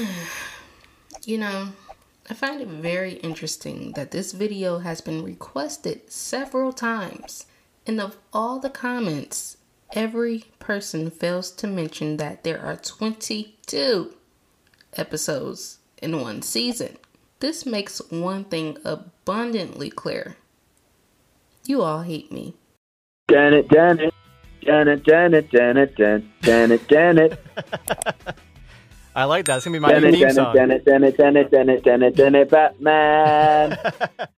you know, I find it very interesting that this video has been requested several times. And of all the comments, every person fails to mention that there are 22 episodes in one season. This makes one thing abundantly clear. You all hate me. Dan it, dan it. Dan it, dan it, dan it, dan, dan it, dan it. I like that. It's gonna be my Dan new it, theme dan it, song. dan it, dan it, dan it, Batman.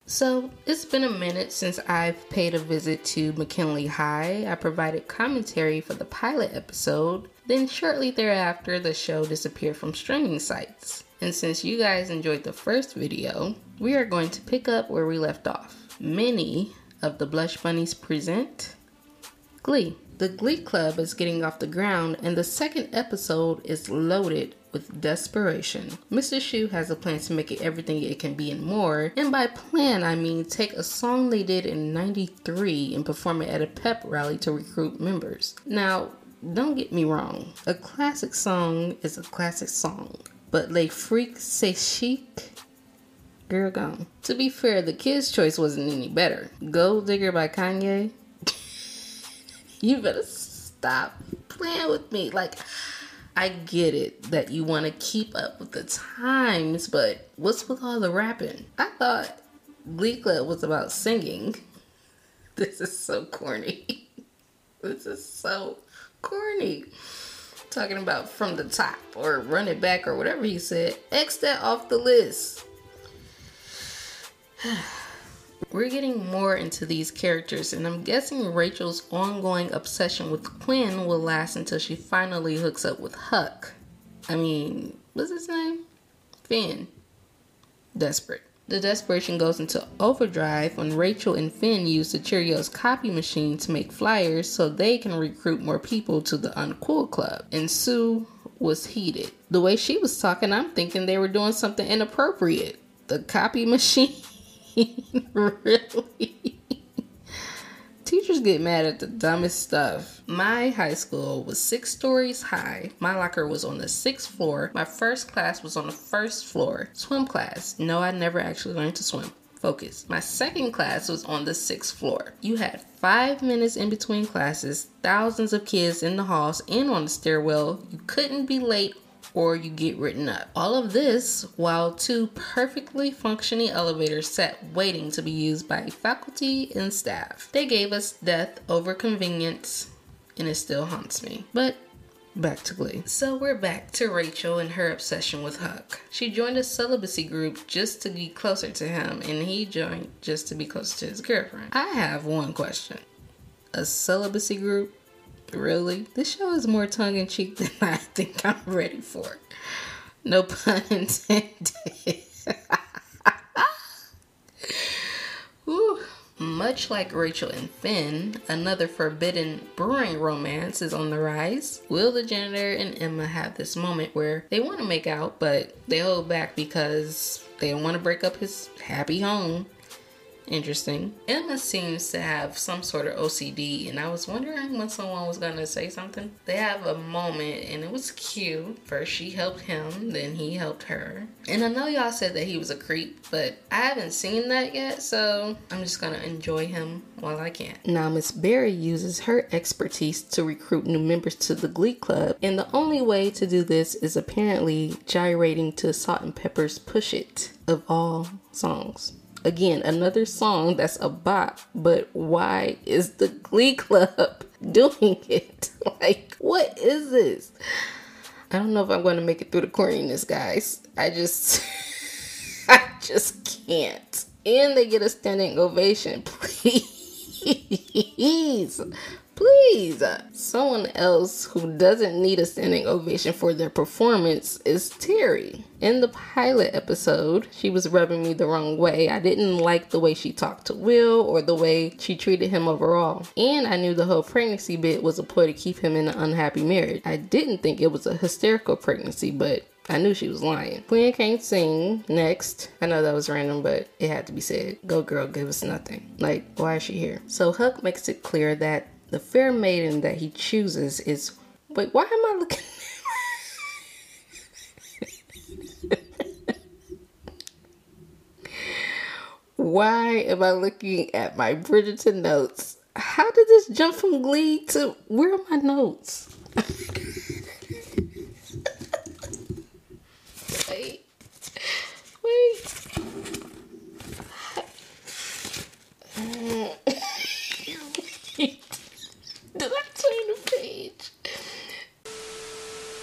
So, it's been a minute since I've paid a visit to McKinley High. I provided commentary for the pilot episode. Then, shortly thereafter, the show disappeared from streaming sites. And since you guys enjoyed the first video, we are going to pick up where we left off. Many of the Blush Bunnies present Glee. The Glee Club is getting off the ground, and the second episode is loaded with desperation. Mr. Schue has a plan to make it everything it can be and more. And by plan, I mean take a song they did in 93 and perform it at a pep rally to recruit members. Now, don't get me wrong, a classic song is a classic song, but Les Freaks C'est Chic Girl gone. To be fair, the kid's choice wasn't any better. Gold Digger by Kanye. you better stop playing with me. Like, I get it that you want to keep up with the times, but what's with all the rapping? I thought Glee Club was about singing. This is so corny. This is so corny. Talking about from the top or run it back or whatever he said. X that off the list. We're getting more into these characters, and I'm guessing Rachel's ongoing obsession with Quinn will last until she finally hooks up with Huck. I mean, what's his name? Finn. Desperate. The desperation goes into overdrive when Rachel and Finn use the Cheerios copy machine to make flyers so they can recruit more people to the Uncool Club. And Sue was heated. The way she was talking, I'm thinking they were doing something inappropriate. The copy machine really? Teachers get mad at the dumbest stuff. My high school was six stories high. My locker was on the sixth floor. My first class was on the first floor. Swim class. No, I never actually learned to swim. Focus. My second class was on the sixth floor. You had five minutes in between classes, thousands of kids in the halls and on the stairwell. You couldn't be late or you get written up. All of this while two perfectly functioning elevators sat waiting to be used by faculty and staff. They gave us death over convenience, and it still haunts me. But back to Glee. So we're back to Rachel and her obsession with Huck. She joined a celibacy group just to be closer to him, and he joined just to be closer to his girlfriend. I have one question. A celibacy group? Really? This show is more tongue in cheek than I think I'm ready for. No pun intended. Whew. Much like Rachel and Finn, another forbidden brewing romance is on the rise. Will the janitor and Emma have this moment where they want to make out, but they hold back because they don't want to break up his happy home? Interesting. Emma seems to have some sort of OCD, and I was wondering when someone was gonna say something. They have a moment, and it was cute. First, she helped him, then he helped her. And I know y'all said that he was a creep, but I haven't seen that yet, so I'm just gonna enjoy him while I can. Now, Miss Berry uses her expertise to recruit new members to the Glee Club, and the only way to do this is apparently gyrating to Salt-N-Pepa's Push It of all songs. Again, another song that's a bop, but why is the Glee Club doing it? Like, what is this? I don't know if I'm going to make it through the corniness, guys. I just, I just can't. And they get a standing ovation. Please, please. Someone else who doesn't need a standing ovation for their performance is Terri. In the pilot episode, she was rubbing me the wrong way. I didn't like the way she talked to Will or the way she treated him overall. And I knew the whole pregnancy bit was a ploy to keep him in an unhappy marriage. I didn't think it was a hysterical pregnancy, but I knew she was lying. Quinn can't sing. Next. I know that was random, but it had to be said. Go girl, give us nothing. Like, why is she here? So Huck makes it clear that the fair maiden that he chooses is wait, why am I looking? why am I looking at my Bridgerton notes? How did this jump from Glee to where are my notes? wait, wait. Mm.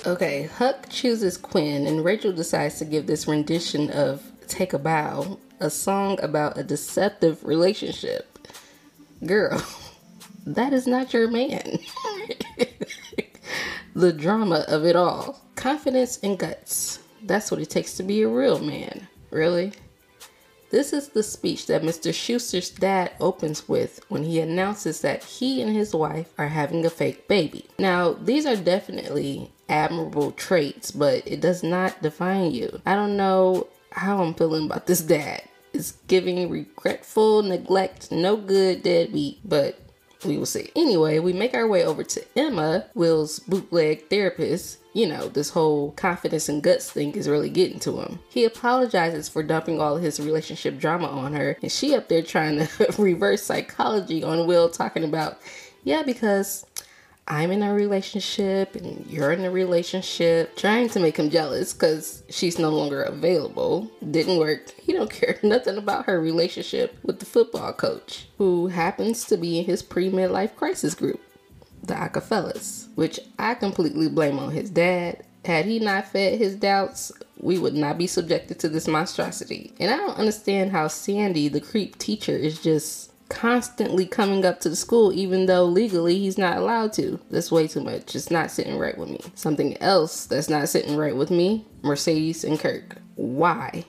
Okay, Huck chooses Quinn, and Rachel decides to give this rendition of Take a Bow, a song about a deceptive relationship. Girl, that is not your man. the drama of it all. Confidence and guts. That's what it takes to be a real man. Really? This is the speech that Mr. Schuester's dad opens with when he announces that he and his wife are having a fake baby. Now, these are definitely admirable traits, but it does not define you. I don't know how I'm feeling about this dad. It's giving regretful, neglect, no good, deadbeat, but we will see. Anyway, we make our way over to Emma, Will's bootleg therapist. You know, this whole confidence and guts thing is really getting to him. He apologizes for dumping all of his relationship drama on her, and she up there trying to reverse psychology on Will, talking about, yeah, because I'm in a relationship and you're in a relationship, trying to make him jealous because she's no longer available. Didn't work. He don't care nothing about her relationship with the football coach, who happens to be in his pre-midlife crisis group, the Acafellas, which I completely blame on his dad. Had he not fed his doubts, we would not be subjected to this monstrosity. And I don't understand how Sandy, the creep teacher, is just constantly coming up to the school even though legally he's not allowed to. That's way too much. It's not sitting right with me. Something else that's not sitting right with me Mercedes and Kirk. Why?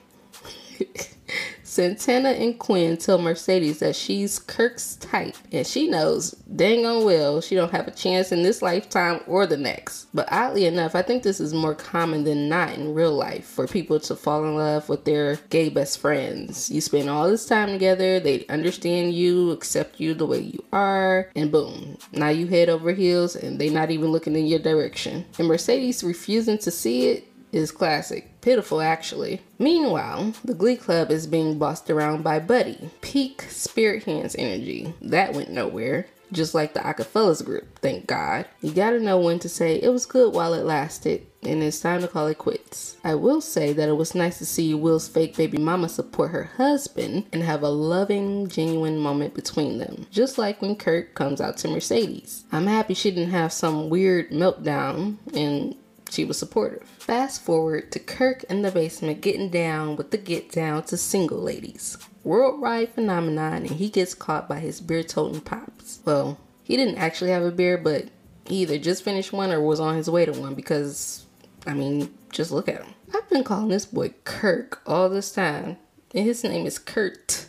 Santana and Quinn tell Mercedes that she's Kirk's type, and she knows dang on well she don't have a chance in this lifetime or the next. But oddly enough, I think this is more common than not in real life for people to fall in love with their gay best friends. You spend all this time together, they understand you, accept you the way you are, and boom, now you head over heels and they're not even looking in your direction. And Mercedes refusing to see it is classic. Pitiful, actually. Meanwhile, the Glee Club is being bossed around by Buddy. Peak Spirit Hands energy. That went nowhere. Just like the Acafellas group, thank God. You gotta know when to say it was good while it lasted, and it's time to call it quits. I will say that it was nice to see Will's fake baby mama support her husband and have a loving, genuine moment between them. Just like when Kurt comes out to Mercedes. I'm happy she didn't have some weird meltdown and she was supportive. Fast forward to Kirk in the basement getting down with the get down to single ladies. Worldwide phenomenon, and he gets caught by his beer toting pops. Well, he didn't actually have a beer, but he either just finished one or was on his way to one because, I mean, just look at him. I've been calling this boy Kirk all this time, and his name is Kurt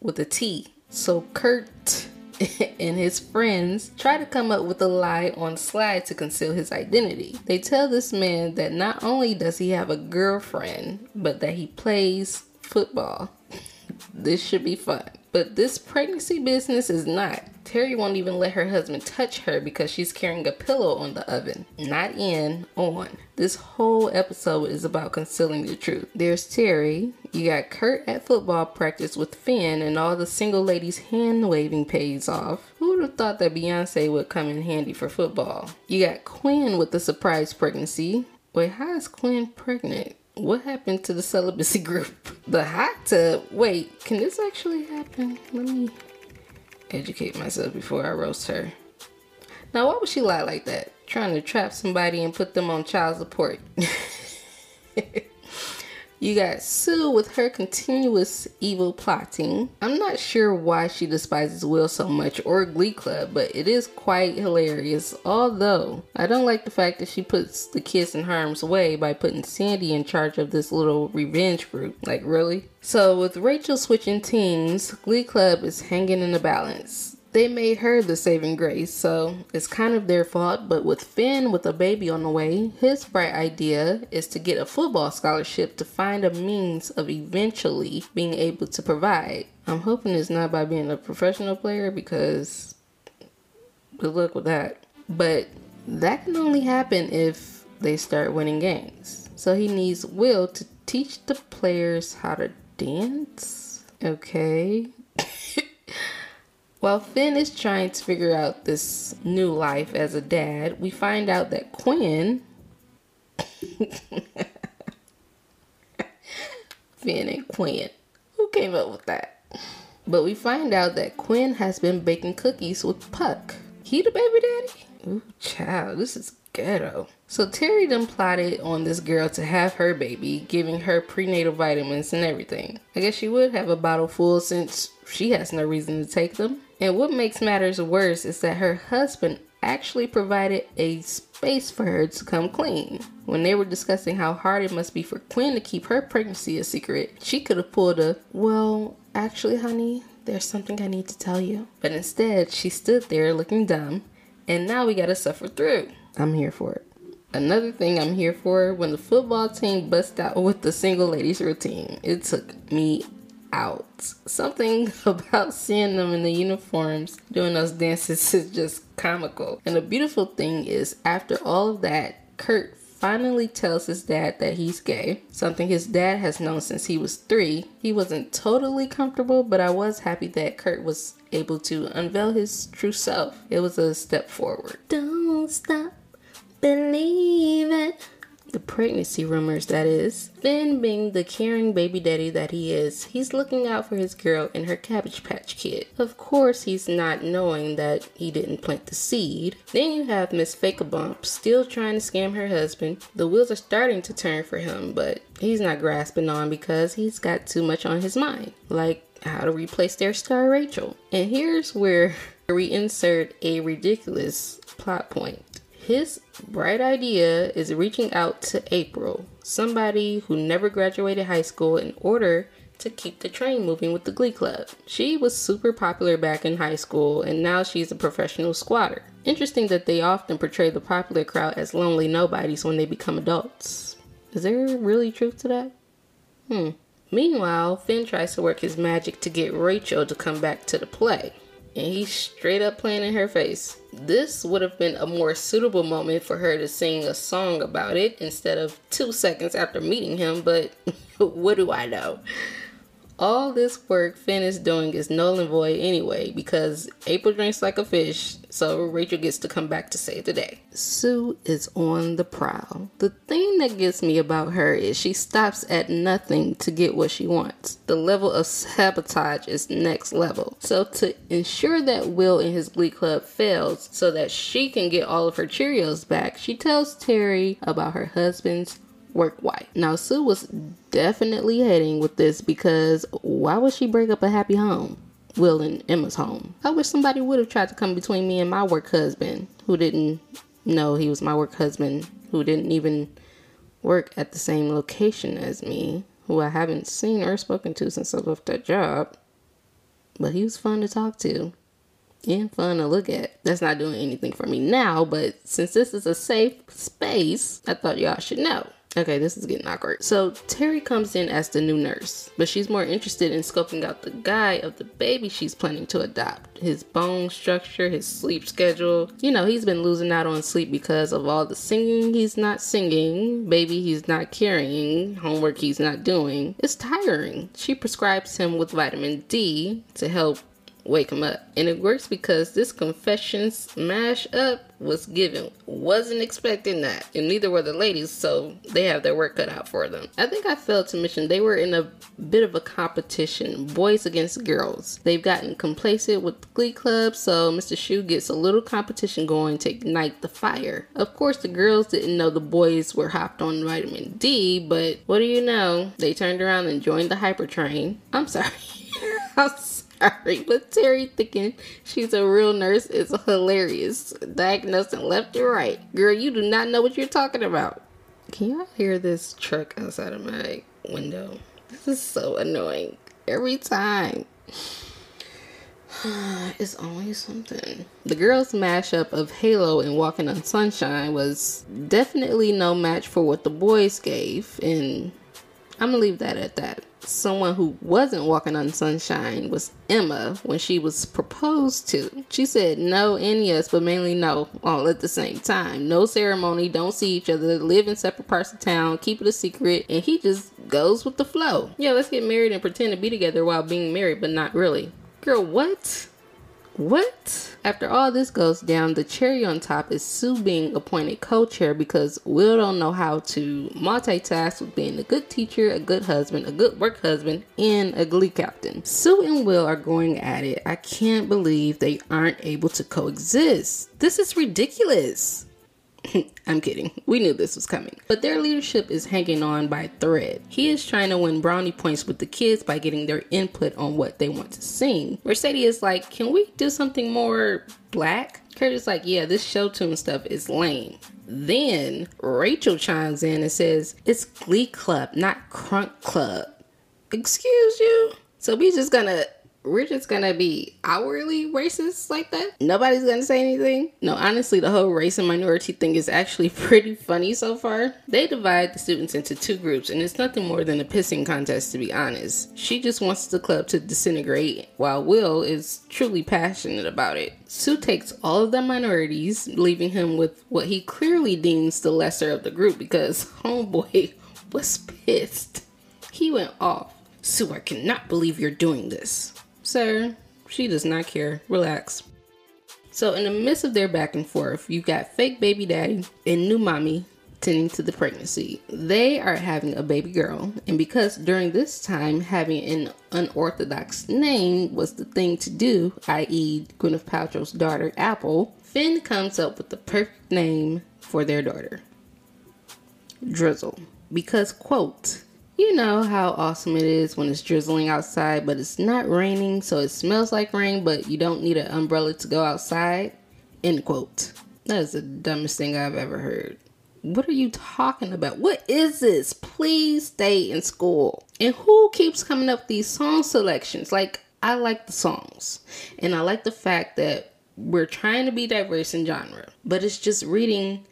with a T. So, Kurt and his friends try to come up with a lie on Slide to conceal his identity. They tell this man that not only does he have a girlfriend, but that he plays football. this should be fun. But this pregnancy business is not. Terri won't even let her husband touch her because she's carrying a pillow on the oven. Not in, on. This whole episode is about concealing the truth. There's Terri. You got Kurt at football practice with Finn, and all the single ladies hand waving pays off. Who would have thought that Beyonce would come in handy for football? You got Quinn with the surprise pregnancy. Wait, how is Quinn pregnant? What happened to the celibacy group? The hot tub. Wait, can this actually happen? Let me educate myself before I roast her. Now, why would she lie like that? Trying to trap somebody and put them on child support. you got Sue with her continuous evil plotting. I'm not sure why she despises Will so much or Glee Club, but it is quite hilarious. Although, I don't like the fact that she puts the kids in harm's way by putting Sandy in charge of this little revenge group. Like, really? So, with Rachel switching teams, Glee Club is hanging in the balance. They made her the saving grace, so it's kind of their fault. But with Finn with a baby on the way, his bright idea is to get a football scholarship to find a means of eventually being able to provide. I'm hoping it's not by being a professional player because good luck with that. But that can only happen if they start winning games. So he needs Will to teach the players how to dance Okay. While Finn is trying to figure out this new life as a dad, we find out that Quinn. Finn and Quinn. Who came up with that? But we find out that Quinn has been baking cookies with Puck. He the baby daddy? Ooh, child, this is ghetto. So Terri then plotted on this girl to have her baby, giving her prenatal vitamins and everything. I guess she would have a bottle full since she has no reason to take them. And what makes matters worse is that her husband actually provided a space for her to come clean. When they were discussing how hard it must be for Quinn to keep her pregnancy a secret, she could have pulled a, well, actually, honey, there's something I need to tell you. But instead, she stood there looking dumb, and now we gotta suffer through. I'm here for it. Another thing I'm here for when the football team bust out with the single ladies routine. It took me out. Something about seeing them in the uniforms doing those dances is just comical. And the beautiful thing is, after all of that, Kurt finally tells his dad that he's gay, something his dad has known since he was three. He wasn't totally comfortable, but I was happy that Kurt was able to unveil his true self. It was a step forward. Don't stop believing the pregnancy rumors, that is. Finn, being the caring baby daddy that he is, he's looking out for his girl and her Cabbage Patch Kid. Of course, he's not knowing that he didn't plant the seed. Then you have Miss Fake-a-Bump still trying to scam her husband. The wheels are starting to turn for him, but he's not grasping on because he's got too much on his mind. Like how to replace their star Rachel. And here's where we insert a ridiculous plot point. His bright idea is reaching out to April, somebody who never graduated high school, in order to keep the train moving with the Glee Club. She was super popular back in high school, and now she's a professional squatter. Interesting that they often portray the popular crowd as lonely nobodies when they become adults. Is there really truth to that? Hmm. Meanwhile, Finn tries to work his magic to get Rachel to come back to the play and he's straight up playing in her face. This would have been a more suitable moment for her to sing a song about it instead of two seconds after meeting him, but what do I know? All this work Finn is doing is null and void anyway because April drinks like a fish, so Rachel gets to come back to save the day. Sue is on the prowl. The thing that gets me about her is she stops at nothing to get what she wants. The level of sabotage is next level. So to ensure that Will and his glee club fails so that she can get all of her Cheerios back, she tells Terri about her husband's work wife. Now, Sue was definitely heading with this because why would she break up a happy home? Will and Emma's home. I wish somebody would have tried to come between me and my work husband, who didn't know he was my work husband, who didn't even work at the same location as me, who I haven't seen or spoken to since I left that job. But he was fun to talk to and fun to look at. That's not doing anything for me now, but since this is a safe space, I thought y'all should know. Okay, this is getting awkward. So Terri comes in as the new nurse, but she's more interested in scoping out the guy of the baby she's planning to adopt. His bone structure, his sleep schedule. You know, he's been losing out on sleep because of all the singing he's not singing, baby he's not carrying, homework he's not doing. It's tiring. She prescribes him with vitamin D to help wake him up. And it works because this confessions mash up was given. Wasn't expecting that. And neither were the ladies, so they have their work cut out for them. I think I failed to mention they were in a bit of a competition, boys against girls. They've gotten complacent with the Glee Club, so Mr. Schue gets a little competition going to ignite the fire. Of course, the girls didn't know the boys were hopped on vitamin D, but what do you know? They turned around and joined the hyper train. I'm sorry. I'm sorry, but Terri thinking she's a real nurse is hilarious. Diagnosing left and right. Girl, you do not know what you're talking about. Can y'all hear this truck outside of my window? This is so annoying. Every time. it's always something. The girls' mashup of Halo and Walking on Sunshine was definitely no match for what the boys gave, and I'm gonna leave that at that. Someone who wasn't walking on sunshine was Emma when she was proposed to. She said no and yes, but mainly no all at the same time. No ceremony, don't see each other, live in separate parts of town, keep it a secret, and he just goes with the flow. Yeah, let's get married and pretend to be together while being married, but not really. Girl, what? What? After all this goes down, the cherry on top is Sue being appointed co chair because Will don't know how to multitask with being a good teacher, a good husband, a good work husband, and a glee captain. Sue and Will are going at it. I can't believe they aren't able to coexist. This is ridiculous. I'm kidding. We knew this was coming. But their leadership is hanging on by thread. He is trying to win brownie points with the kids by getting their input on what they want to sing. Mercedes is like, can we do something more black? Curtis is like, yeah, this show tune stuff is lame. Then Rachel chimes in and says, it's Glee Club, not Crunk Club. Excuse you? So we just gonna we're just gonna be hourly racist like that. Nobody's gonna say anything. No, honestly, the whole race and minority thing is actually pretty funny so far. They divide the students into two groups, and it's nothing more than a pissing contest, to be honest. She just wants the club to disintegrate, while Will is truly passionate about it. Sue takes all of the minorities, leaving him with what he clearly deems the lesser of the group because Homeboy was pissed. He went off. Sue, I cannot believe you're doing this. Sir, she does not care. Relax. So, in the midst of their back and forth, you've got fake baby daddy and new mommy tending to the pregnancy. They are having a baby girl, and because during this time having an unorthodox name was the thing to do, i.e., Gwyneth Paltrow's daughter Apple, Finn comes up with the perfect name for their daughter Drizzle. Because, quote, you know how awesome it is when it's drizzling outside, but it's not raining, so it smells like rain, but you don't need an umbrella to go outside? End quote. That is the dumbest thing I've ever heard. What are you talking about? What is this? Please stay in school. And who keeps coming up these song selections? Like, I like the songs. And I like the fact that we're trying to be diverse in genre, but it's just reading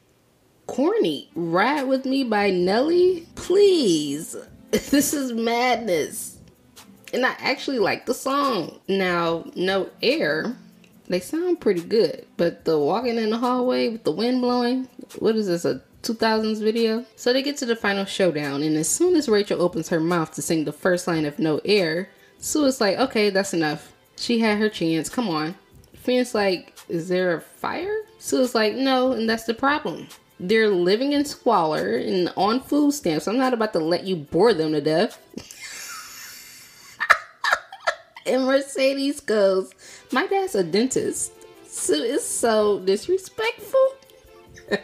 corny. Ride with Me by Nelly? Please. this is madness. And I actually like the song. Now, no air, they sound pretty good. But the walking in the hallway with the wind blowing, what is this, a 2000s video? So they get to the final showdown, and as soon as Rachel opens her mouth to sing the first line of No Air, Sue is like, okay, that's enough. She had her chance, come on. Finn's like, is there a fire? Sue is like, no, and that's the problem. They're living in squalor and on food stamps. I'm not about to let you bore them to death. and Mercedes goes, My dad's a dentist. Sue is so disrespectful.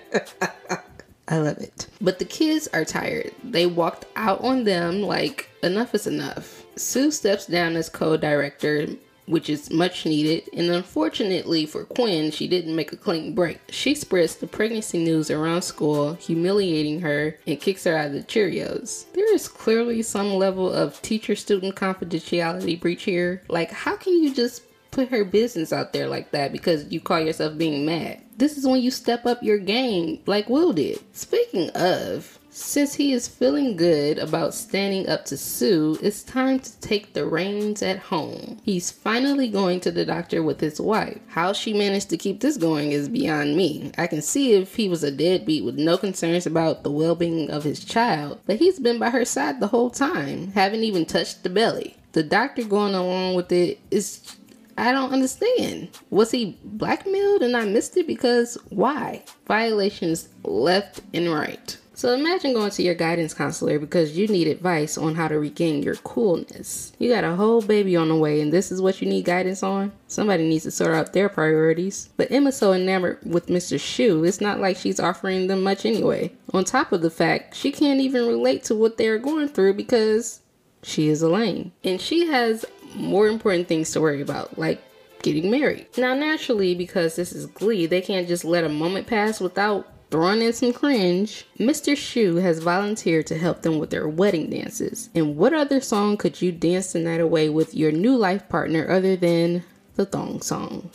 I love it. But the kids are tired. They walked out on them like enough is enough. Sue steps down as co director, which is much needed, and unfortunately for Quinn, she didn't make a clean break. She spreads the pregnancy news around school, humiliating her, and kicks her out of the Cheerios. There is clearly some level of teacher student confidentiality breach here. Like, how can you just put her business out there like that because you call yourself being mad? This is when you step up your game, like Will did. Speaking of, since he is feeling good about standing up to Sue, it's time to take the reins at home. He's finally going to the doctor with his wife. How she managed to keep this going is beyond me. I can see if he was a deadbeat with no concerns about the well being of his child, but he's been by her side the whole time, haven't even touched the belly. The doctor going along with it is I don't understand. Was he blackmailed and I missed it? Because why? Violations left and right. So imagine going to your guidance counselor because you need advice on how to regain your coolness. You got a whole baby on the way and this is what you need guidance on? Somebody needs to sort out their priorities. But Emma's so enamored with Mr. Schue, it's not like she's offering them much anyway. On top of the fact, she can't even relate to what they're going through because she is Elaine. And she has more important things to worry about, like getting married. Now, naturally, because this is Glee, they can't just let a moment pass without throwing in some cringe. Mr. Schue has volunteered to help them with their wedding dances. And what other song could you dance the night away with your new life partner other than the thong song?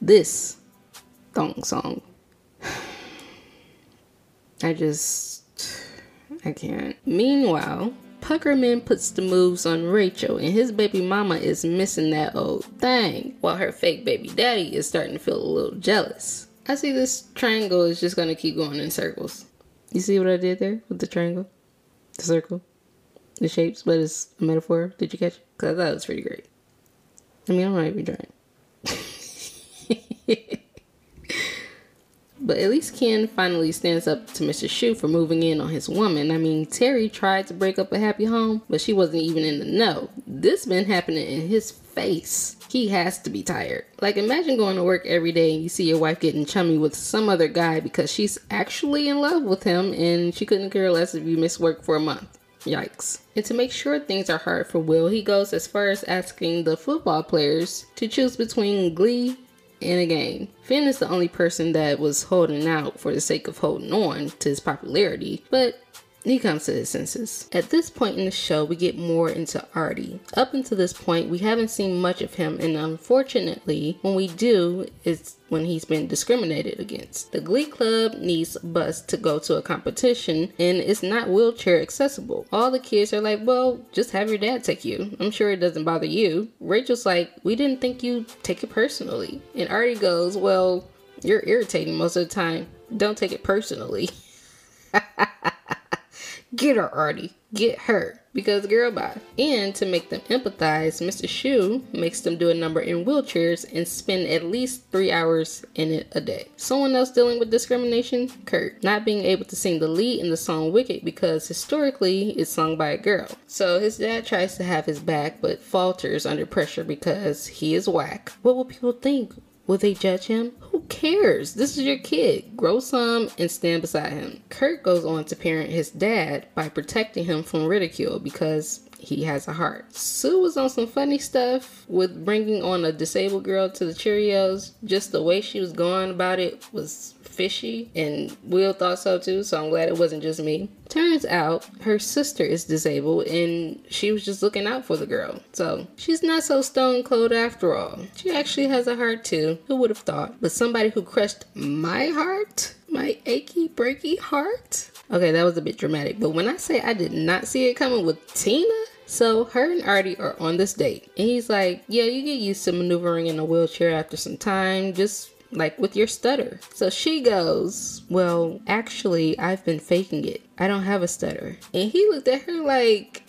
This thong song. I just. I can't. Meanwhile, Puckerman puts the moves on Rachel, and his baby mama is missing that old thing, while her fake baby daddy is starting to feel a little jealous. I see this triangle is just gonna keep going in circles. You see what I did there with the triangle? The circle? The shapes, but it's a metaphor. Did you catch it? Because I thought it was pretty great. I mean, I'm not even trying. But at least Ken finally stands up to Mr. Schue for moving in on his woman. I mean, Terri tried to break up a happy home, but she wasn't even in the know. This been happening in his face. He has to be tired. Like, imagine going to work every day and you see your wife getting chummy with some other guy because she's actually in love with him and she couldn't care less if you miss work for a month. Yikes. And to make sure things are hard for Will, he goes as far as asking the football players to choose between Glee and a game. Finn is the only person that was holding out for the sake of holding on to his popularity, but he comes to his senses. At this point in the show, we get more into Artie. Up until this point, we haven't seen much of him, and unfortunately, when we do, it's when he's been discriminated against. The Glee Club needs a bus to go to a competition, and it's not wheelchair accessible. All the kids are like, well, just have your dad take you. I'm sure it doesn't bother you. Rachel's like, we didn't think you take it personally. And Artie goes, well, you're irritating most of the time. Don't take it personally. Get her, Artie. Get her. Because girl bye. And to make them empathize, Mr. Schue makes them do a number in wheelchairs and spend at least three hours in it a day. Someone else dealing with discrimination? Kurt. Not being able to sing the lead in the song Wicked because historically it's sung by a girl. So his dad tries to have his back but falters under pressure because he is whack. What will people think? Will they judge him? Who cares? This is your kid. Grow some and stand beside him. Kurt goes on to parent his dad by protecting him from ridicule because he has a heart. Sue was on some funny stuff with bringing on a disabled girl to the Cheerios. Just the way she was going about it was fishy, and Will thought so too, so I'm glad it wasn't just me. Turns out her sister is disabled and she was just looking out for the girl. So she's not so stone cold after all. She actually has a heart too. Who would have thought? But somebody who crushed my heart? My achy, breaky heart? Okay, that was a bit dramatic, but when I say I did not see it coming with Tina, so her and Artie are on this date, and he's like, "Yeah, you get used to maneuvering in a wheelchair after some time. Just like with your stutter. So she goes, Well, actually, I've been faking it. I don't have a stutter. And he looked at her like,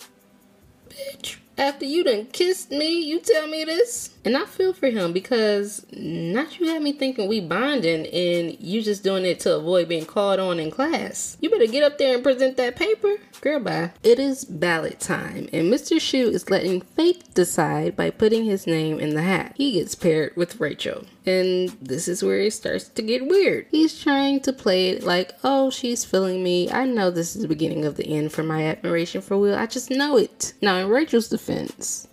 Bitch, after you done kissed me, you tell me this? And I feel for him because not you had me thinking we bonding and you just doing it to avoid being called on in class. You better get up there and present that paper. Girl, bye. It is ballot time, and Mr. Schue is letting fate decide by putting his name in the hat. He gets paired with Rachel. And this is where it starts to get weird. He's trying to play it like, oh, she's feeling me. I know this is the beginning of the end for my admiration for Will. I just know it. Now, in Rachel's defense,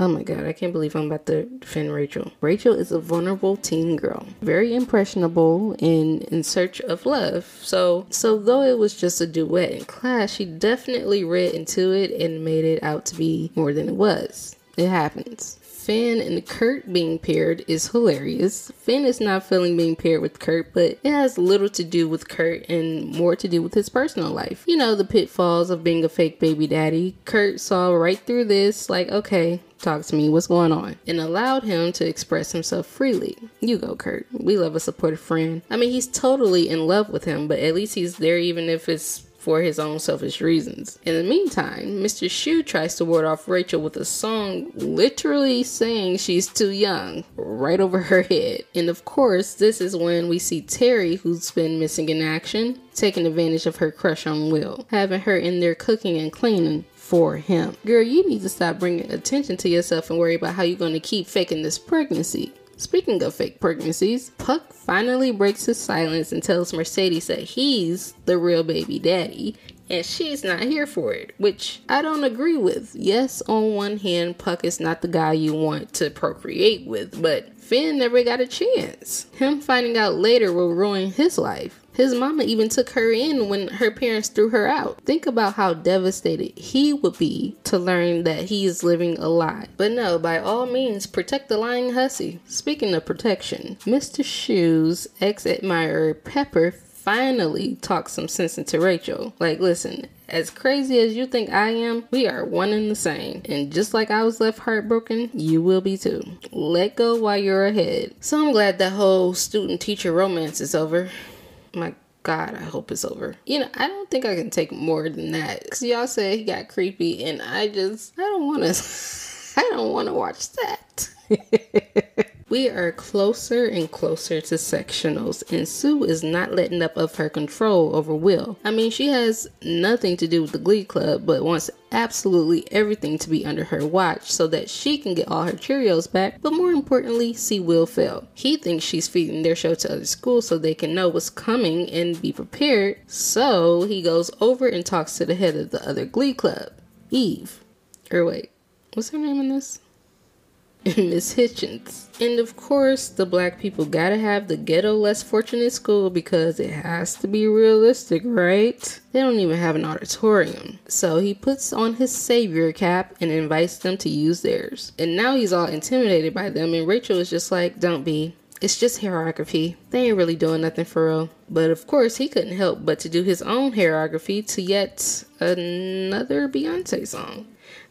Oh my god, I can't believe I'm about to defend Rachel. Rachel is a vulnerable teen girl, very impressionable and in search of love. So, so though it was just a duet in class, she definitely read into it and made it out to be more than it was. It happens. Finn and Kurt being paired is hilarious. Finn is not feeling being paired with Kurt, but it has little to do with Kurt and more to do with his personal life. You know, the pitfalls of being a fake baby daddy. Kurt saw right through this, like, okay, talk to me, what's going on? And allowed him to express himself freely. You go, Kurt. We love a supportive friend. I mean, he's totally in love with him, but at least he's there even if it's for his own selfish reasons. In the meantime, Mr. Schue tries to ward off Rachel with a song literally saying she's too young right over her head. And of course, this is when we see Terri, who's been missing in action, taking advantage of her crush on Will, having her in there cooking and cleaning for him. Girl, you need to stop bringing attention to yourself and worry about how you're going to keep faking this pregnancy. Speaking of fake pregnancies, Puck finally breaks his silence and tells Mercedes that he's the real baby daddy and she's not here for it, which I don't agree with. Yes, on one hand, Puck is not the guy you want to procreate with, but Finn never got a chance. Him finding out later will ruin his life. His mama even took her in when her parents threw her out. Think about how devastated he would be to learn that he is living a lie. But no, by all means, protect the lying hussy. Speaking of protection, Mr. Schue's ex admirer Pepper finally talks some sense into Rachel. Like, listen, as crazy as you think I am, we are one and the same. And just like I was left heartbroken, you will be too. Let go while you're ahead. So I'm glad that whole student teacher romance is over. My God, I hope it's over. You know, I don't think I can take more than that. Cause y'all said he got creepy, and I just, I don't want to, I don't want to watch that. we are closer and closer to sectionals, and Sue is not letting up of her control over Will. I mean, she has nothing to do with the Glee Club, but wants absolutely everything to be under her watch so that she can get all her Cheerios back, but more importantly, see Will fail. He thinks she's feeding their show to other schools so they can know what's coming and be prepared, so he goes over and talks to the head of the other Glee Club, Eve. Or wait, what's her name in this? Miss Hitchens. And of course, the black people gotta have the ghetto less fortunate school because it has to be realistic, right? They don't even have an auditorium. So he puts on his savior cap and invites them to use theirs. And now he's all intimidated by them, and Rachel is just like, don't be. It's just hairography. They ain't really doing nothing for real. But of course, he couldn't help but to do his own hairography to yet another Beyonce song.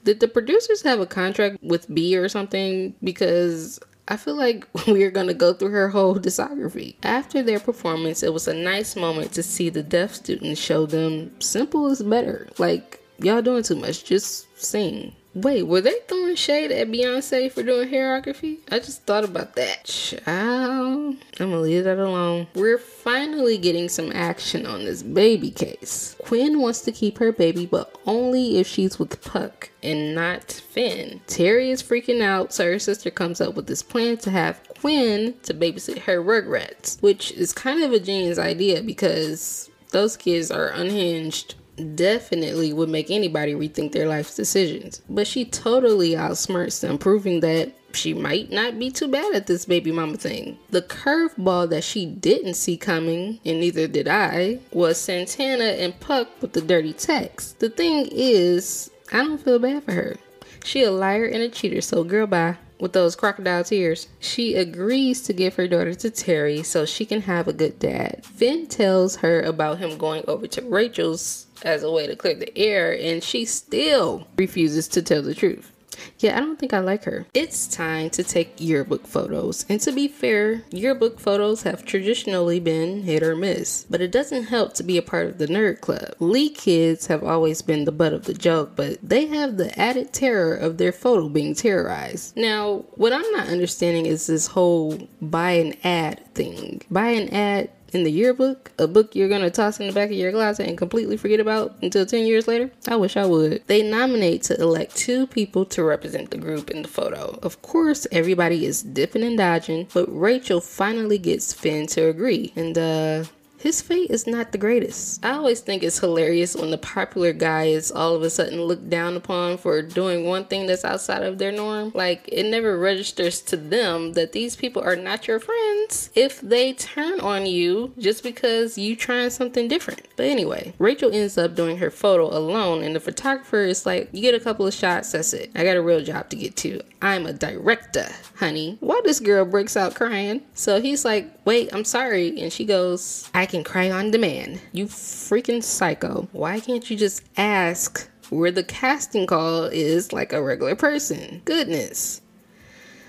Did the producers have a contract with B or something? Because I feel like we're gonna go through her whole discography. After their performance, it was a nice moment to see the deaf students show them simple is better. Like, y'all doing too much, just sing. Wait, were they throwing shade at Beyonce for doing hairography? I just thought about that. Child, I'm gonna leave that alone. We're finally getting some action on this baby case. Quinn wants to keep her baby, but only if she's with Puck and not Finn. Terri is freaking out, so her sister comes up with this plan to have Quinn to babysit her Rugrats, which is kind of a genius idea because those kids are unhinged definitely would make anybody rethink their life's decisions. But she totally outsmarts them, proving that she might not be too bad at this baby mama thing. The curveball that she didn't see coming, and neither did I, was Santana and Puck with the dirty text. The thing is, I don't feel bad for her. She a liar and a cheater, so girl bye with those crocodile tears. She agrees to give her daughter to Terri so she can have a good dad. Finn tells her about him going over to Rachel's as a way to clear the air, and she still refuses to tell the truth. Yeah, I don't think I like her. It's time to take yearbook photos. And to be fair, yearbook photos have traditionally been hit or miss. But it doesn't help to be a part of the nerd club. Glee kids have always been the butt of the joke, but they have the added terror of their photo being terrorized. Now, what I'm not understanding is this whole buy an ad thing. Buy an ad in the yearbook, a book you're gonna toss in the back of your closet and completely forget about until 10 years later? I wish I would. They nominate to elect two people to represent the group in the photo. Of course, everybody is dipping and dodging, but Rachel finally gets Finn to agree. And, uh, his fate is not the greatest. I always think it's hilarious when the popular guy is all of a sudden looked down upon for doing one thing that's outside of their norm. Like, it never registers to them that these people are not your friends if they turn on you just because you trying something different. But anyway, Rachel ends up doing her photo alone, and the photographer is like, You get a couple of shots, that's it. I got a real job to get to. I'm a director, honey. Why this girl breaks out crying? So he's like, Wait, I'm sorry. And she goes, I can cry on demand. You freaking psycho. Why can't you just ask where the casting call is like a regular person? Goodness.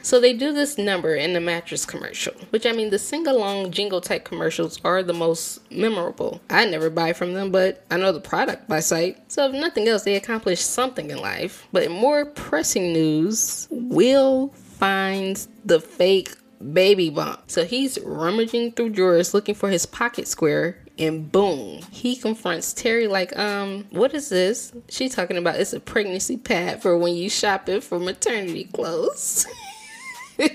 So they do this number in the mattress commercial, which I mean, the sing along jingle type commercials are the most memorable. I never buy from them, but I know the product by sight. So if nothing else, they accomplished something in life. But in more pressing news, Will finds the fake baby bump. So he's rummaging through drawers looking for his pocket square and boom, he confronts Terri like, um, what is this? She's talking about it's a pregnancy pad for when you shopping for maternity clothes.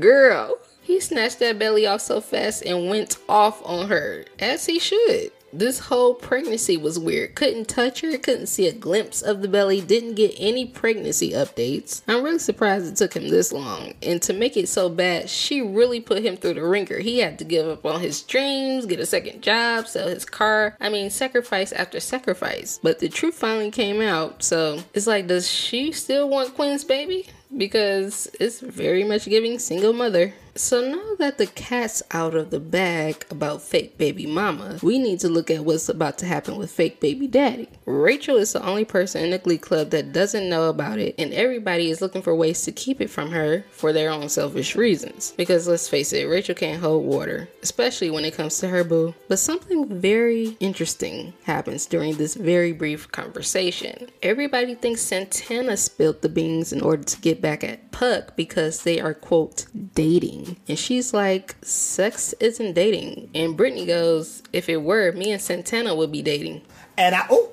Girl, he snatched that belly off so fast and went off on her, as he should this whole pregnancy was weird. Couldn't touch her, couldn't see a glimpse of the belly, didn't get any pregnancy updates. I'm really surprised it took him this long. And to make it so bad, she really put him through the ringer. He had to give up on his dreams, get a second job, sell his car. I mean, sacrifice after sacrifice. But the truth finally came out. So it's like, does she still want Quinn's baby? because it's very much giving single mother. So now that the cat's out of the bag about fake baby mama, we need to look at what's about to happen with fake baby daddy. Rachel is the only person in the Glee Club that doesn't know about it, and everybody is looking for ways to keep it from her for their own selfish reasons. Because let's face it, Rachel can't hold water, especially when it comes to her boo. But something very interesting happens during this very brief conversation. Everybody thinks Santana spilled the beans in order to get back at Puck because they are, quote, dating. And she's like, sex isn't dating. And Brittany goes, if it were, me and Santana would be dating. And I oh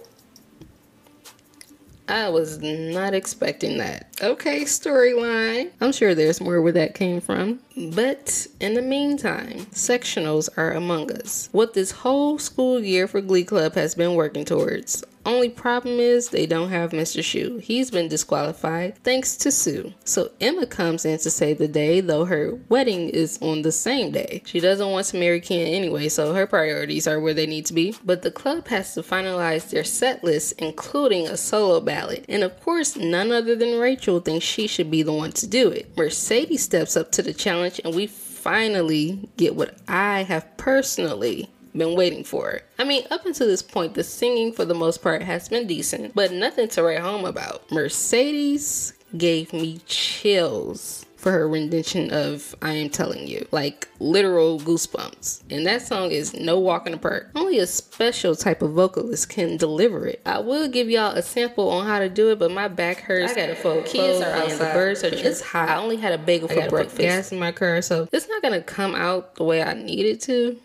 I was not expecting that. Okay, storyline. I'm sure there's more where that came from. But in the meantime, sectionals are among us. What this whole school year for Glee Club has been working towards. Only problem is they don't have Mr. Schue. He's been disqualified thanks to Sue. So Emma comes in to save the day, though her wedding is on the same day. She doesn't want to marry Ken anyway, so her priorities are where they need to be. But the club has to finalize their set list, including a solo ballot. And of course, none other than Rachel thinks she should be the one to do it. Mercedes steps up to the challenge, and we finally get what I have personally been waiting for. It. I mean, up until this point, the singing for the most part has been decent, but nothing to write home about. Mercedes gave me chills for her rendition of I Am Telling You. Like literal goosebumps. And that song is no walk in the park. Only a special type of vocalist can deliver it. I will give y'all a sample on how to do it, but my back hurts. I gotta fold kids are outside. The birds are just hot. I only had a bagel for breakfast. gas in my car, so it's not gonna come out the way I need it to.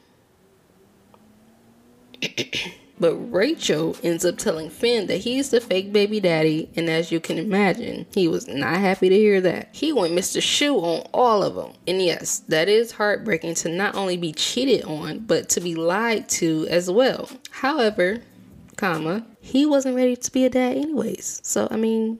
But Rachel ends up telling Finn that he's the fake baby daddy, and as you can imagine, he was not happy to hear that. He went Mr. Schue on all of them. And yes, that is heartbreaking to not only be cheated on, but to be lied to as well. However, comma, he wasn't ready to be a dad anyways. So, I mean,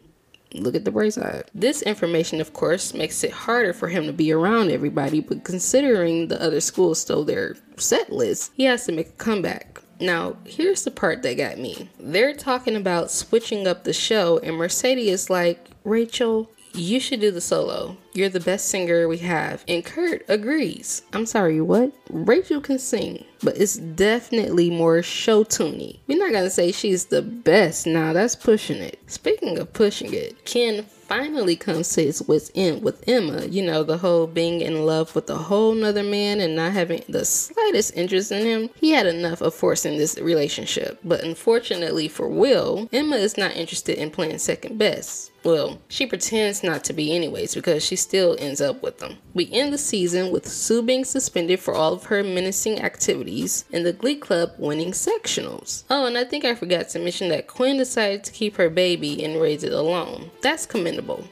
look at the bright side. This information, of course, makes it harder for him to be around everybody, but considering the other schools stole their set list, he has to make a comeback. Now, here's the part that got me. They're talking about switching up the show, and Mercedes is like, Rachel, you should do the solo. You're the best singer we have. And Kurt agrees. I'm sorry, what? Rachel can sing, but it's definitely more show tuney. We're not gonna say she's the best. Now that's pushing it. Speaking of pushing it, Ken finally comes to his wits end with Emma. You know, the whole being in love with a whole nother man and not having the slightest interest in him. He had enough of forcing this relationship. But unfortunately for Will, Emma is not interested in playing second best. Well, she pretends not to be anyways because she still ends up with them. We end the season with Sue being suspended for all of her menacing activities and the Glee Club winning sectionals. Oh, and I think I forgot to mention that Quinn decided to keep her baby and raise it alone. That's commendable.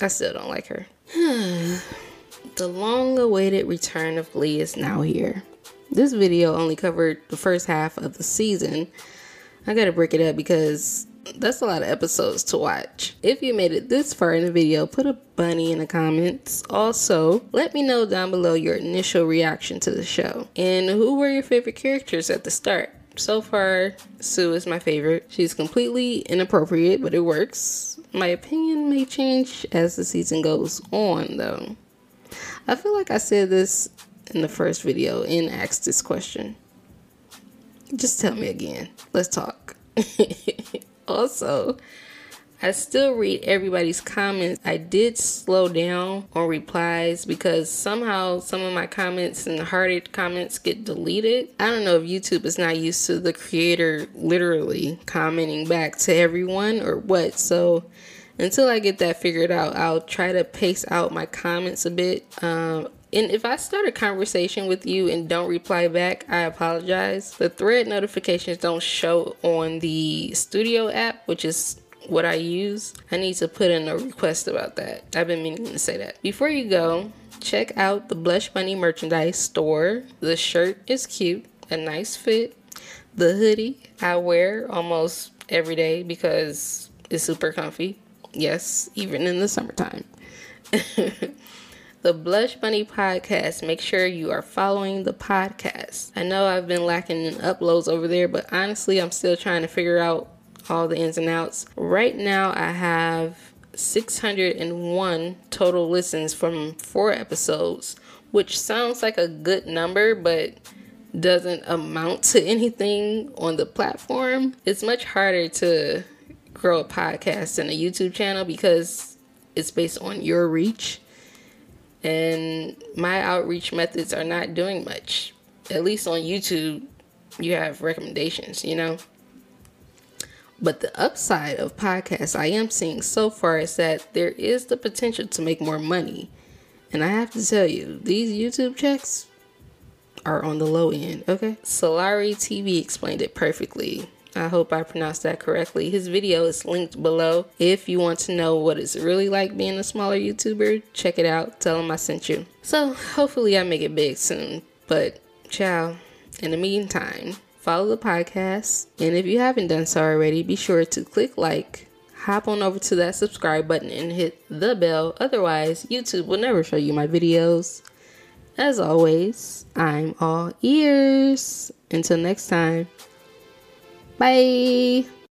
I still don't like her. the long awaited return of Glee is now here. This video only covered the first half of the season. I gotta break it up because that's a lot of episodes to watch. If you made it this far in the video, put a bunny in the comments. Also, let me know down below your initial reaction to the show. And who were your favorite characters at the start? So far, Sue is my favorite. She's completely inappropriate, but it works. My opinion may change as the season goes on, though. I feel like I said this in the first video and asked this question. Just tell me again. Let's talk. also, I still read everybody's comments. I did slow down on replies because somehow some of my comments and hearted comments get deleted. I don't know if YouTube is not used to the creator literally commenting back to everyone or what. So until I get that figured out, I'll try to pace out my comments a bit. Um, and if I start a conversation with you and don't reply back, I apologize. The thread notifications don't show on the studio app, which is what I use. I need to put in a request about that. I've been meaning to say that. Before you go, check out the Blush Bunny merchandise store. The shirt is cute, a nice fit. The hoodie I wear almost every day because it's super comfy. Yes, even in the summertime. the Blush Bunny podcast. Make sure you are following the podcast. I know I've been lacking in uploads over there, but honestly, I'm still trying to figure out all the ins and outs. Right now, I have 601 total listens from four episodes which sounds like a good number, but doesn't amount to anything on the platform. It's much harder to grow a podcast and a YouTube channel because it's based on your reach. And my outreach methods are not doing much. At least on YouTube, you have recommendations, you know? But the upside of podcasts I am seeing so far is that there is the potential to make more money. And I have to tell you, these YouTube checks are on the low end, okay? Solari TV explained it perfectly. I hope I pronounced that correctly. His video is linked below. If you want to know what it's really like being a smaller YouTuber, check it out. Tell him I sent you. So, hopefully, I make it big soon. But, ciao. In the meantime, follow the podcast. And if you haven't done so already, be sure to click like, hop on over to that subscribe button, and hit the bell. Otherwise, YouTube will never show you my videos. As always, I'm all ears. Until next time. Bye.